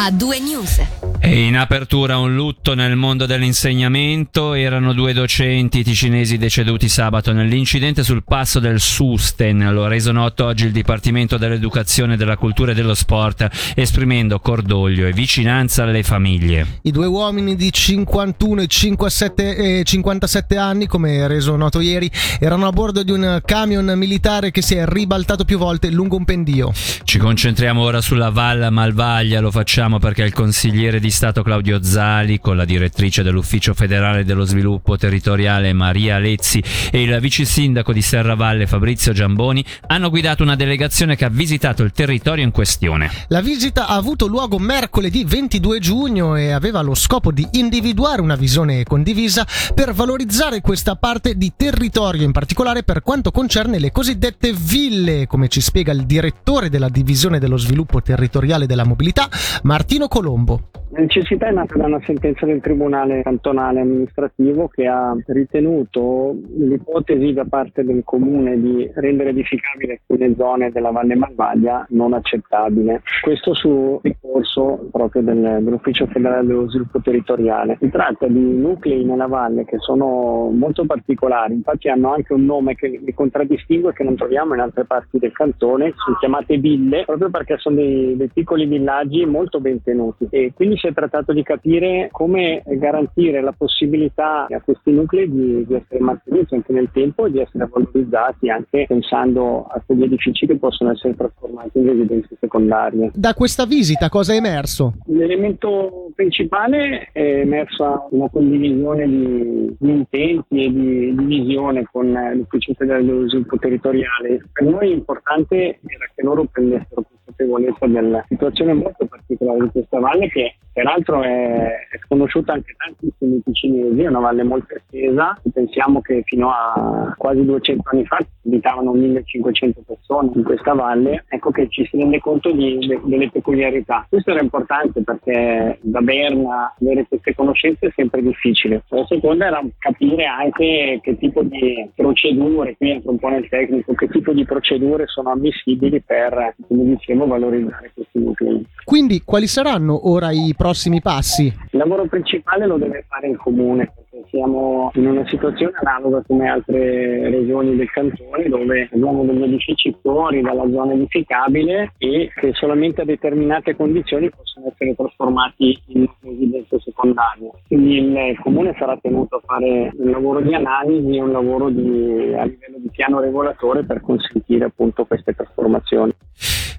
a due news. E in apertura un lutto nel mondo dell'insegnamento. Erano due docenti ticinesi deceduti sabato nell'incidente sul passo del Susten. Lo ha reso noto oggi il Dipartimento dell'Educazione, della Cultura e dello Sport, esprimendo cordoglio e vicinanza alle famiglie. I due uomini di 51 e 57, eh, 57 anni, come reso noto ieri, erano a bordo di un camion militare che si è ribaltato più volte lungo un pendio. Ci concentriamo ora sulla Val Malvaglia, lo facciamo perché il consigliere di Stato Claudio Zali, con la direttrice dell'Ufficio federale dello sviluppo territoriale Maria Lezzi e il vice sindaco di Serravalle Fabrizio Giamboni hanno guidato una delegazione che ha visitato il territorio in questione. La visita ha avuto luogo mercoledì 22 giugno e aveva lo scopo di individuare una visione condivisa per valorizzare questa parte di territorio, in particolare per quanto concerne le cosiddette ville, come ci spiega il direttore della divisione dello sviluppo territoriale della mobilità, Martino Colombo. La necessità è nata da una sentenza del Tribunale cantonale amministrativo che ha ritenuto l'ipotesi da parte del Comune di rendere edificabili alcune zone della Valle Malvaglia non accettabile. Questo su ricorso proprio del, dell'Ufficio federale dello sviluppo territoriale. Si tratta di nuclei nella valle che sono molto particolari, infatti hanno anche un nome che li contraddistingue che non troviamo in altre parti del cantone, sono chiamate ville proprio perché sono dei, dei piccoli villaggi molto ben tenuti e quindi si è trattato di capire come garantire la possibilità a questi nuclei di, di essere mantenuti anche nel tempo e di essere valorizzati anche pensando a quegli edifici che possono essere trasformati in residenze secondarie. Da questa visita cosa è emerso? L'elemento principale è emersa una condivisione di, di intenti e di, di, visione con l'Ufficio federale dello sviluppo territoriale. Per noi importante era che loro prendessero consapevolezza della situazione molto particolare di questa valle che peraltro è, è sconosciuta anche tantissimi ticinesi, è una valle molto estesa, pensiamo che fino a quasi 200 anni fa abitavano 1500 persone in questa valle, ecco che ci si rende conto di, de, delle peculiarità. Questo era importante perché da Berna avere queste conoscenze è sempre difficile. La seconda era capire anche che tipo di procedure, qui entro un po' nel tecnico, che tipo di procedure sono ammissibili per, come dicevo, valorizzare questi nuclei. Quindi quali saranno ora i prossimi passi? Il lavoro principale lo deve fare il comune siamo in una situazione analoga come altre regioni del cantone dove abbiamo degli edifici fuori dalla zona edificabile e che solamente a determinate condizioni possono essere trasformati in residenze secondarie. Quindi il comune sarà tenuto a fare un lavoro di analisi e un lavoro di, a livello di piano regolatore per consentire appunto queste trasformazioni.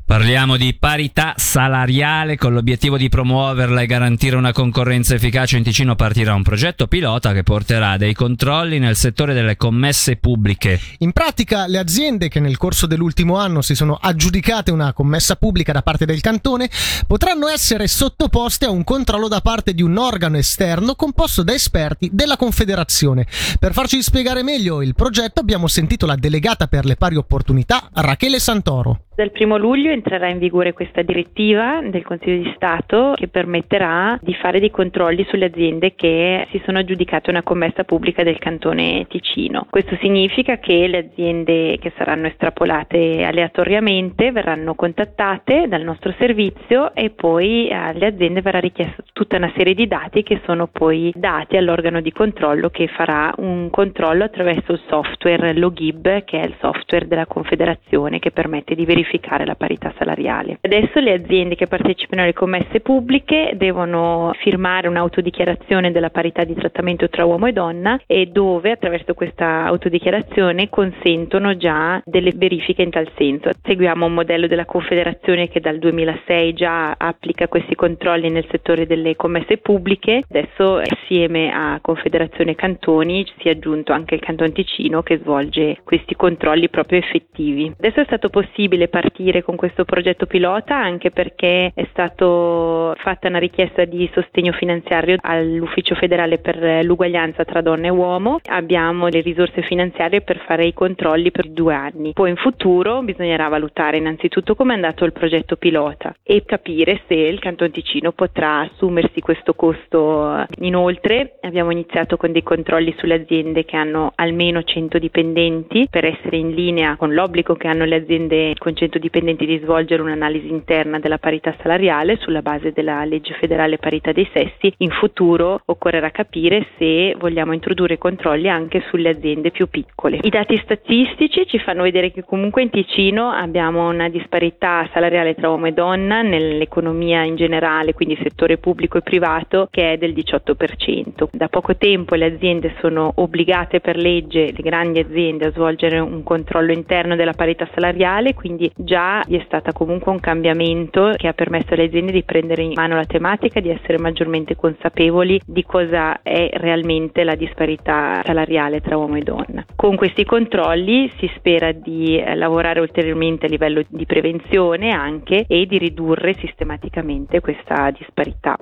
Parliamo di parità salariale con l'obiettivo di promuoverla e garantire una concorrenza efficace in Ticino partirà un progetto pilota che porterà dei controlli nel settore delle commesse pubbliche. In pratica le aziende che nel corso dell'ultimo anno si sono aggiudicate una commessa pubblica da parte del cantone potranno essere sottoposte a un controllo da parte di un organo esterno composto da esperti della Confederazione. Per farci spiegare meglio il progetto abbiamo sentito la delegata per le pari opportunità Rachele Santoro. Dal primo luglio entrerà in vigore questa direttiva del Consiglio di Stato che permetterà di fare dei controlli sulle aziende che si sono aggiudicate una commessa pubblica del cantone Ticino. Questo significa che le aziende che saranno estrapolate aleatoriamente verranno contattate dal nostro servizio e poi alle aziende verrà richiesta tutta una serie di dati che sono poi dati all'organo di controllo che farà un controllo attraverso il software Logib che è il software della Confederazione che permette di verificare la parità salariale. Adesso le aziende che partecipano alle commesse pubbliche devono firmare un'autodichiarazione della parità di trattamento tra uomo e donna e dove attraverso questa autodichiarazione consentono già delle verifiche in tal senso. Seguiamo un modello della Confederazione che dal 2006 già applica questi controlli nel settore delle commesse pubbliche. Adesso assieme a Confederazione Cantoni si è aggiunto anche il Canton Ticino che svolge questi controlli proprio effettivi. Adesso è stato possibile partire con questo progetto pilota anche perché è stata fatta una richiesta di sostegno finanziario all'Ufficio federale per l'uguaglianza disuguaglianza tra donna e uomo, abbiamo le risorse finanziarie per fare i controlli per due anni. Poi in futuro bisognerà valutare innanzitutto come è andato il progetto pilota e capire se il Canton Ticino potrà assumersi questo costo. Inoltre abbiamo iniziato con dei controlli sulle aziende che hanno almeno 100 dipendenti per essere in linea con l'obbligo che hanno le aziende con 100 dipendenti di svolgere un'analisi interna della parità salariale sulla base della legge federale parità dei sessi. In futuro occorrerà capire se vogliamo introdurre controlli anche sulle aziende più piccole. I dati statistici ci fanno vedere che comunque in Ticino abbiamo una disparità salariale tra uomo e donna nell'economia in generale, quindi settore pubblico e privato, che è del 18%. Da poco tempo le aziende sono obbligate per legge, le grandi aziende, a svolgere un controllo interno della parità salariale, quindi già vi è stato comunque un cambiamento che ha permesso alle aziende di prendere in mano la tematica, di essere maggiormente consapevoli di cosa è realmente la disparità salariale tra uomo e donna. Con questi controlli si spera di eh, lavorare ulteriormente a livello di prevenzione anche e di ridurre sistematicamente questa disparità.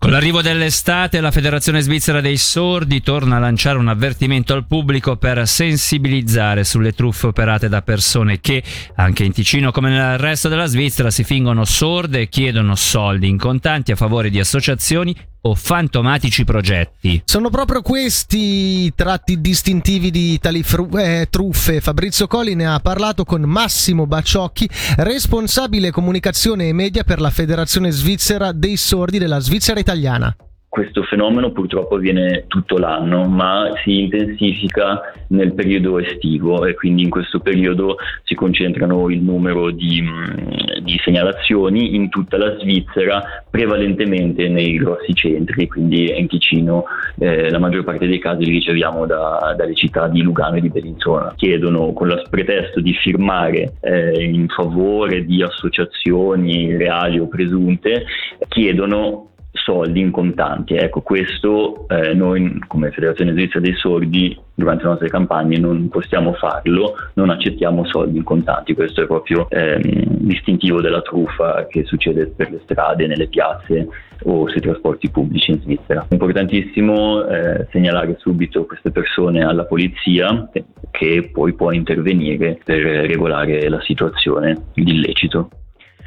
Con l'arrivo dell'estate la Federazione Svizzera dei Sordi torna a lanciare un avvertimento al pubblico per sensibilizzare sulle truffe operate da persone che, anche in Ticino come nel resto della Svizzera, si fingono sorde e chiedono soldi in contanti a favore di associazioni o fantomatici progetti. Sono proprio questi i tratti distintivi di tali fru- eh, truffe. Fabrizio Colli ne ha parlato con Massimo Baciocchi, responsabile comunicazione e media per la Federazione Svizzera dei Sordi della Svizzera Italiana questo fenomeno purtroppo avviene tutto l'anno, ma si intensifica nel periodo estivo e quindi in questo periodo si concentrano il numero di, mm, di segnalazioni in tutta la Svizzera, prevalentemente nei grossi centri, quindi in Ticino eh, la maggior parte dei casi li riceviamo da, dalle città di Lugano e di Bellinzona. Chiedono con lo pretesto di firmare eh, in favore di associazioni reali o presunte, chiedono soldi in contanti. Ecco, questo eh, noi come Federazione Svizzera dei Sordi durante le nostre campagne non possiamo farlo, non accettiamo soldi in contanti, questo è proprio ehm, distintivo della truffa che succede per le strade, nelle piazze o sui trasporti pubblici in Svizzera. Importantissimo eh, segnalare subito queste persone alla polizia che poi può intervenire per regolare la situazione di illecito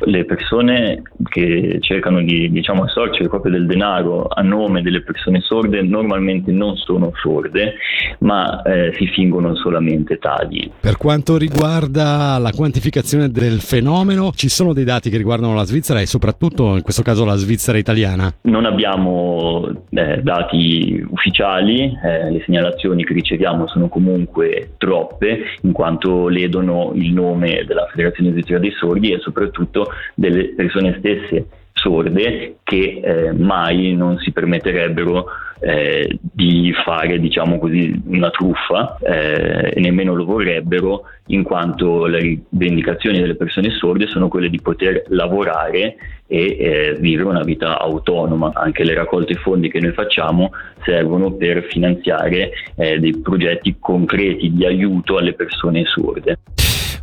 le persone che cercano di diciamo, assorcere proprio del denaro a nome delle persone sorde normalmente non sono sorde, ma eh, si fingono solamente tali. Per quanto riguarda la quantificazione del fenomeno, ci sono dei dati che riguardano la Svizzera e soprattutto in questo caso la Svizzera italiana? Non abbiamo eh, dati ufficiali, eh, le segnalazioni che riceviamo sono comunque troppe in quanto ledono il nome della Federazione Svizzera dei Sordi e soprattutto delle persone stesse sorde che eh, mai non si permetterebbero eh, di fare diciamo così una truffa eh, e nemmeno lo vorrebbero in quanto le rivendicazioni delle persone sorde sono quelle di poter lavorare e eh, vivere una vita autonoma. Anche le raccolte fondi che noi facciamo servono per finanziare eh, dei progetti concreti di aiuto alle persone sorde.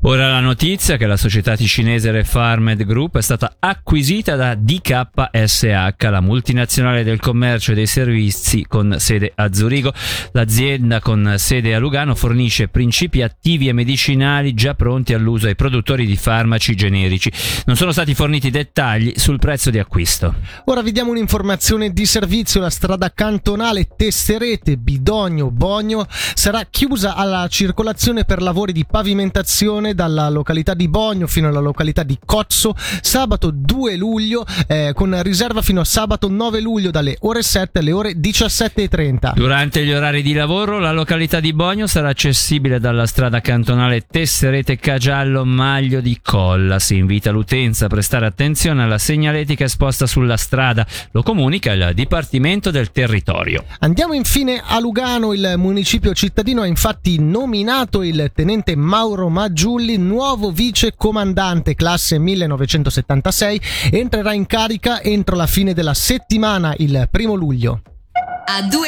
Ora la notizia che la società ticinese Refarmed Group è stata acquisita da DKSH, la multinazionale del commercio e dei servizi con sede a Zurigo. L'azienda con sede a Lugano fornisce principi attivi e medicinali già pronti all'uso ai produttori di farmaci generici. Non sono stati forniti dettagli sul prezzo di acquisto. Ora vi diamo un'informazione di servizio. La strada cantonale Tesserete Bidogno Bogno sarà chiusa alla circolazione per lavori di pavimentazione dalla località di Bogno fino alla località di Cozzo sabato 2 luglio eh, con riserva fino a sabato 9 luglio dalle ore 7 alle ore 17.30. Durante gli orari di lavoro la località di Bogno sarà accessibile dalla strada cantonale Tesserete Cagiallo Maglio di Colla. Si invita l'utenza a prestare attenzione alla segnaletica esposta sulla strada. Lo comunica il Dipartimento del Territorio. Andiamo infine a Lugano. Il municipio cittadino ha infatti nominato il tenente Mauro Maggiù Trulli, nuovo vice comandante classe 1976, entrerà carica entro la fine della settimana, il primo luglio. A due